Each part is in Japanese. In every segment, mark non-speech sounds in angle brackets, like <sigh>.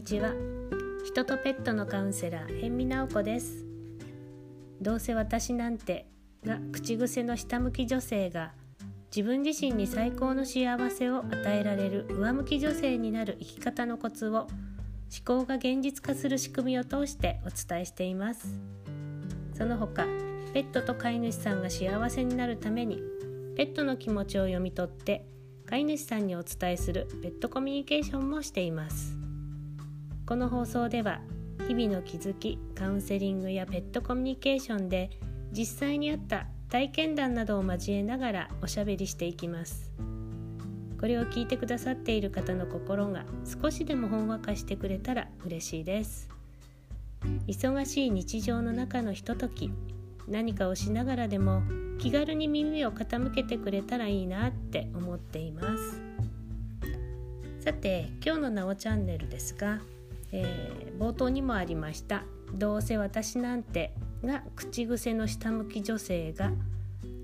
にちは。人とペットのカウンセラー辺見直子です。どうせ私なんてが口癖の下向き女性が自分自身に最高の幸せを与えられる上向き女性になる生き方のコツを思考が現実化する仕組みを通してお伝えしています。その他ペットと飼い主さんが幸せになるためにペットの気持ちを読み取って飼い主さんにお伝えするペットコミュニケーションもしています。この放送では日々の気づきカウンセリングやペットコミュニケーションで実際にあった体験談などを交えながらおしゃべりしていきます。これを聞いてくださっている方の心が少しでもほんわかしてくれたら嬉しいです。忙しい日常の中のひととき何かをしながらでも気軽に耳を傾けてくれたらいいなって思っています。さて今日のなおチャンネルですが、えー、冒頭にもありました「どうせ私なんて」が口癖の下向き女性が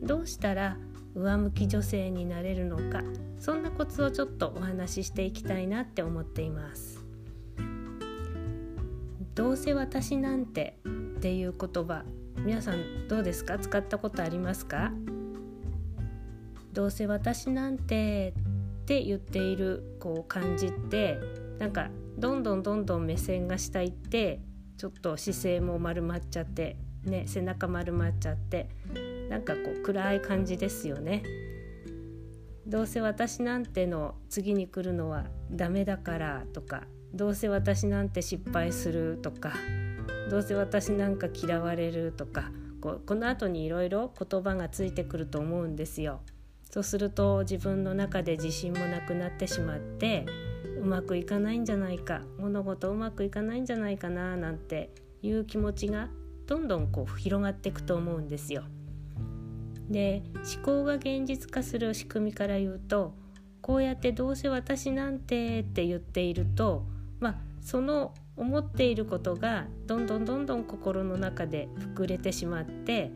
どうしたら上向き女性になれるのかそんなコツをちょっとお話ししていきたいなって思っていますどうせ私なんてっていう言葉皆さんどうですか？使ったことありますかどうせ私なんてって言っているこう感じってなんかどんどんどんどん目線が下行ってちょっと姿勢も丸まっちゃってね背中丸まっちゃってなんかこう暗い感じですよね。どうせ私なんての次に来るのはダメだからとかどうせ私なんて失敗するとかどうせ私なんか嫌われるとかこうこの後にいろいろ言葉がついてくると思うんですよ。そうすると自分の中で自信もなくなってしまってうまくいかないんじゃないか物事うまくいかないんじゃないかななんていう気持ちがどんどんこう広がっていくと思うんですよ。で思考が現実化する仕組みから言うとこうやってどうせ私なんてって言っているとまあその思っていることがどんどんどんどん心の中で膨れてしまって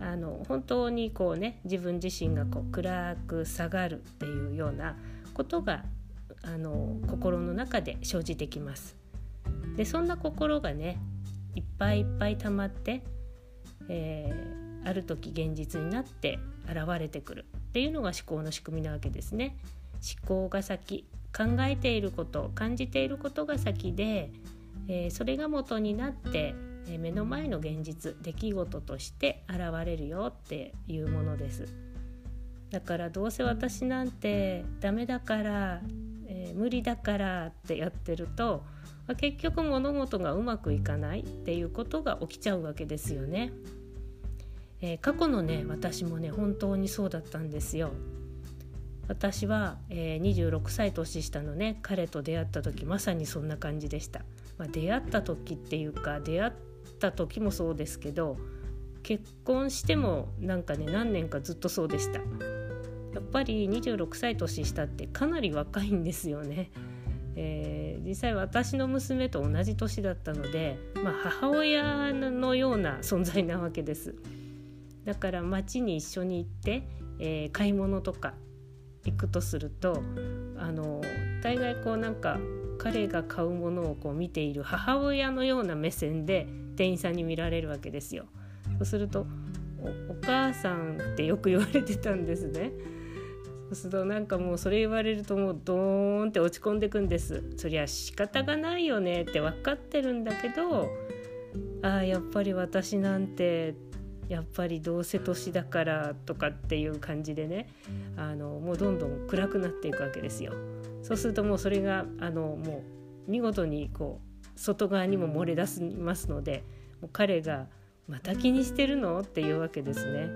あの本当にこうね自分自身がこう暗く下がるっていうようなことがあの心の中で生じてきます。でそんな心がねいっぱいいっぱい溜まって、えー、ある時現実になって現れてくるっていうのが思考の仕組みなわけですね。思考が先考えていること感じていることが先でえー、それが元になって、えー、目の前の現実出来事として現れるよっていうものですだからどうせ私なんてダメだから、無理だからってやってると、まあ、結局物事がうまくいかないっていうことが起きちゃうわけですよね。え過去のね私もね本当にそうだったんですよ。私は、えー、26歳年下のね彼と出会った時まさにそんな感じでした。まあ、出会った時っていうか出会った時もそうですけど結婚してもなんかね何年かずっとそうでしたやっぱり26歳年下ってかなり若いんですよね、えー、実際私の娘と同じ年だったので、まあ、母親のような存在なわけですだから街に一緒に行って、えー、買い物とか行くとするとあの大概こうなんか彼が買うものをこう見ている母親のような目線で店員さんに見られるわけですよ。そうするとお母さんってよく言われてたんですね。そうするとなんかもうそれ言われるともうドーンって落ち込んでくんです。そりゃ仕方がないよねって分かってるんだけどああやっぱり私なんてやっぱりどうせ年だからとかっていう感じでねあのもうどんどん暗くなっていくわけですよ。そうするともうそれがあのもう見事にこう外側にも漏れ出しますのでもう彼が「また気にしてるの?」っていうわけですね。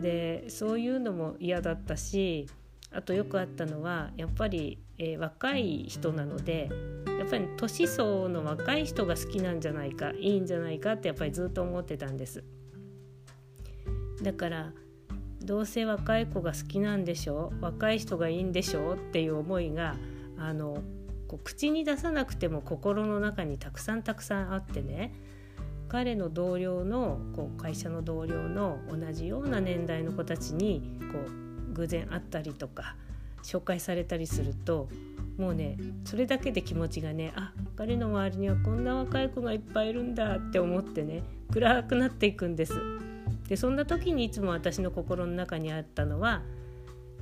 でそういうのも嫌だったしあとよくあったのはやっぱり、えー、若い人なのでやっぱり年相の若い人が好きなんじゃないかいいんじゃないかってやっぱりずっと思ってたんです。だからどうせ若い子が好きなんでしょ若い人がいいんでしょっていう思いがあのこう口に出さなくても心の中にたくさんたくさんあってね彼の同僚のこう会社の同僚の同じような年代の子たちにこう偶然会ったりとか紹介されたりするともうねそれだけで気持ちがねあ彼の周りにはこんな若い子がいっぱいいるんだって思ってね暗くなっていくんです。でそんな時にいつも私の心の中にあったのは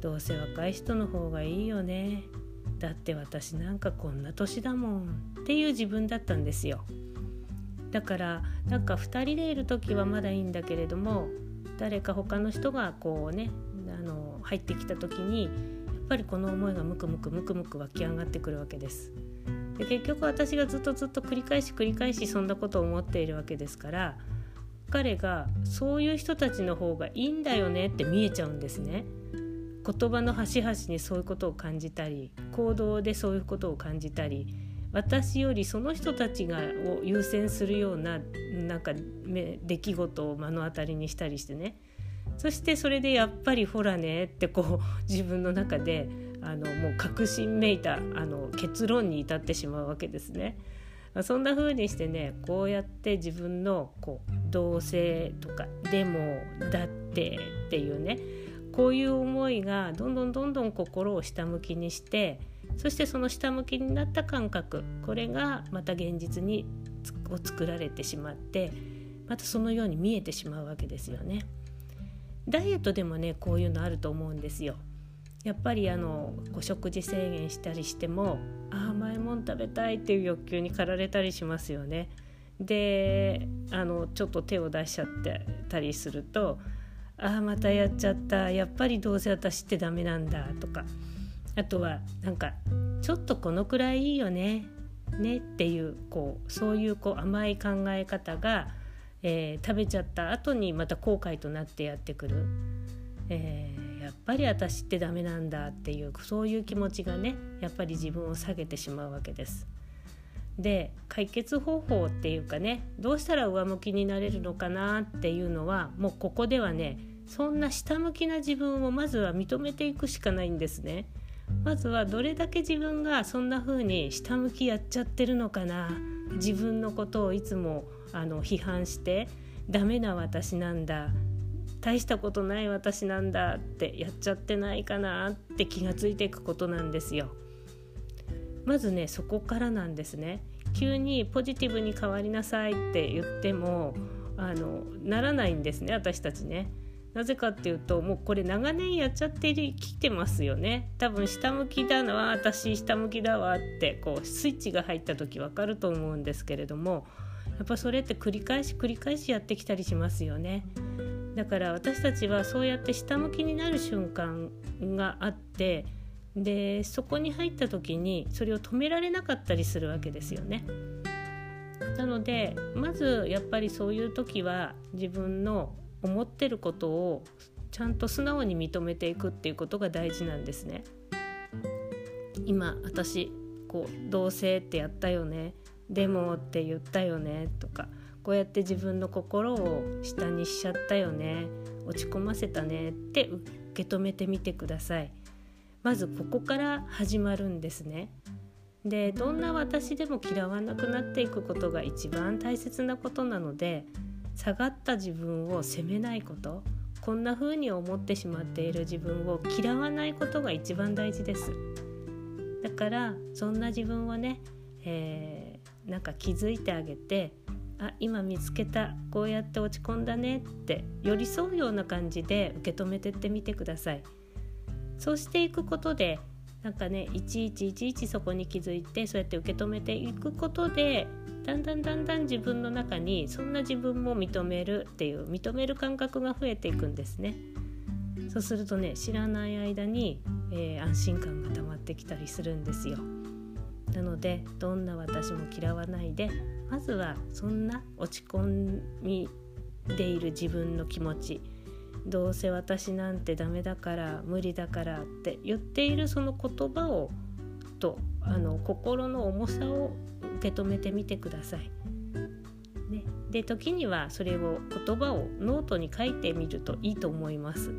どうせ若い人の方がいいよねだって私なんかこんな年だもんっていう自分だったんですよだからなんか2人でいる時はまだいいんだけれども誰か他の人がこうねあの入ってきた時にやっぱりこの思いがムクムクムクムク湧き上がってくるわけですで結局私がずっとずっと繰り返し繰り返しそんなことを思っているわけですから彼がそういう人たちの方がいいんだよねって見えちゃうんですね。言葉の端々にそういうことを感じたり行動でそういうことを感じたり私よりその人たちがを優先するようななんか出来事を目の当たりにしたりしてねそしてそれでやっぱりほらねってこう <laughs> 自分の中であのもう確信めいたあの結論に至ってしまうわけですね。そんな風にしてねこうやって自分のこう同性とかでもだってっていうねこういう思いがどんどんどんどん心を下向きにしてそしてその下向きになった感覚これがまた現実にを作られてしまってまたそのように見えてしまうわけですよね。ダイエットでもねこういうのあると思うんですよ。やっぱりあのこう食事制限したりしてもあ甘いもん食べたいっていう欲求に駆られたりしますよね。であのちょっと手を出しちゃってたりするとああまたやっちゃった。やっぱりどうせ私ってダメなんだとか。あとはなんかちょっとこのくらいいいよね。ね。っていうこうそういうこう甘い考え方が、えー、食べちゃった後にまた後悔となってやってくる、えー、やっぱり私ってダメなんだっていうそういう気持ちがねやっぱり自分を下げてしまうわけです。で解決方法っていうかねどうしたら上向きになれるのかなっていうのはもうここではねそんな下向きな自分をまずは認めていくしかないんですね。まずはどれだけ自分がそんな風に下向きやっちゃってるのかな自分のことをいつもあの批判してダメな私なんだ大したことない私なんだってやっちゃってないかなって気がついていくことなんですよ。まずねそこからなんですね。急にポジティブに変わりなさいって言ってもあのならないんですね私たちね。なぜかっていうともうこれ長年やっちゃってきてますよね。多分下向きだな私下向きだわってこうスイッチが入った時わかると思うんですけれどもやっぱそれって繰り返し繰り返しやってきたりしますよね。だから私たちはそうやって下向きになる瞬間があってでそこに入った時にそれを止められなかったりするわけですよね。なのでまずやっぱりそういう時は自分の思ってることをちゃんと素直に認めていくっていうことが大事なんですね。今私こう同性ってやったよねでもって言ったよねとかこうやって自分の心を下にしちゃったよね落ち込ませたねって受け止めてみてください。まずここから始まるんですね。でどんな私でも嫌わなくなっていくことが一番大切なことなので下がった自分を責めないことこんな風に思ってしまっている自分を嫌わないことが一番大事ですだからそんな自分をね、えー、なんか気づいてあげてあ今見つけたこうやって落ち込んだねって寄り添うような感じで受け止めてってみてください。そうしていくことでなんかねいちいちいちいちそこに気づいてそうやって受け止めていくことでだんだんだんだん自分の中にそんな自分も認めるっていう認める感覚が増えていくんですね。そうするとね知らない間に、えー、安心感が溜まってきたりするんですよ。なのでどんな私も嫌わないでまずはそんな落ち込みでいる自分の気持ちどうせ私なんてダメだから無理だからって言っているその言葉をとあの心の重さを受け止めてみてください。ね、で時にはそれを言葉をノートに書いてみるといいと思います。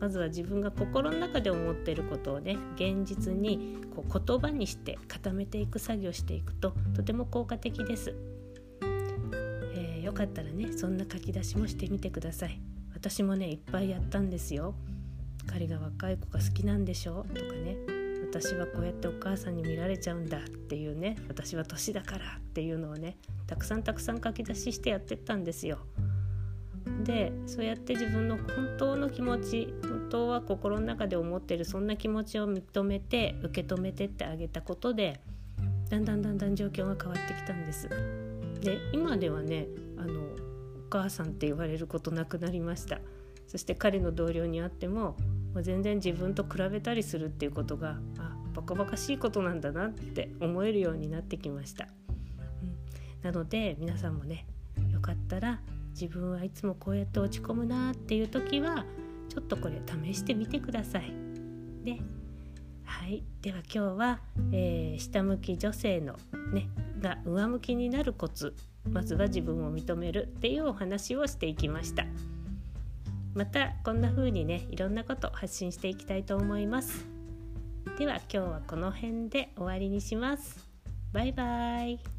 まずは自分が心の中で思っていることをね現実にこう言葉にして固めていく作業していくととても効果的です。えー、よかったらねそんな書き出しもしてみてください。私もねいっぱいやったんですよ彼が若い子が好きなんでしょ？とかね私はこうやってお母さんに見られちゃうんだっていうね私は年だからっていうのをねたくさんたくさん書き出ししてやってったんですよ。でそうやって自分の本当の気持ち本当は心の中で思ってるそんな気持ちを認めて受け止めてってあげたことでだんだんだんだん状況が変わってきたんです。で今ではねあの母さんって言われることなくなりました。そして彼の同僚に会ってももう全然自分と比べたりするっていうことがあバカバカしいことなんだなって思えるようになってきました。うん、なので皆さんもねよかったら自分はいつもこうやって落ち込むなっていう時はちょっとこれ試してみてください。ではい、では今日は、えー、下向き女性のねが上向きになるコツまずは自分を認めるっていうお話をしていきました。またこんな風にねいろんなこと発信していきたいと思います。では今日はこの辺で終わりにします。バイバイ。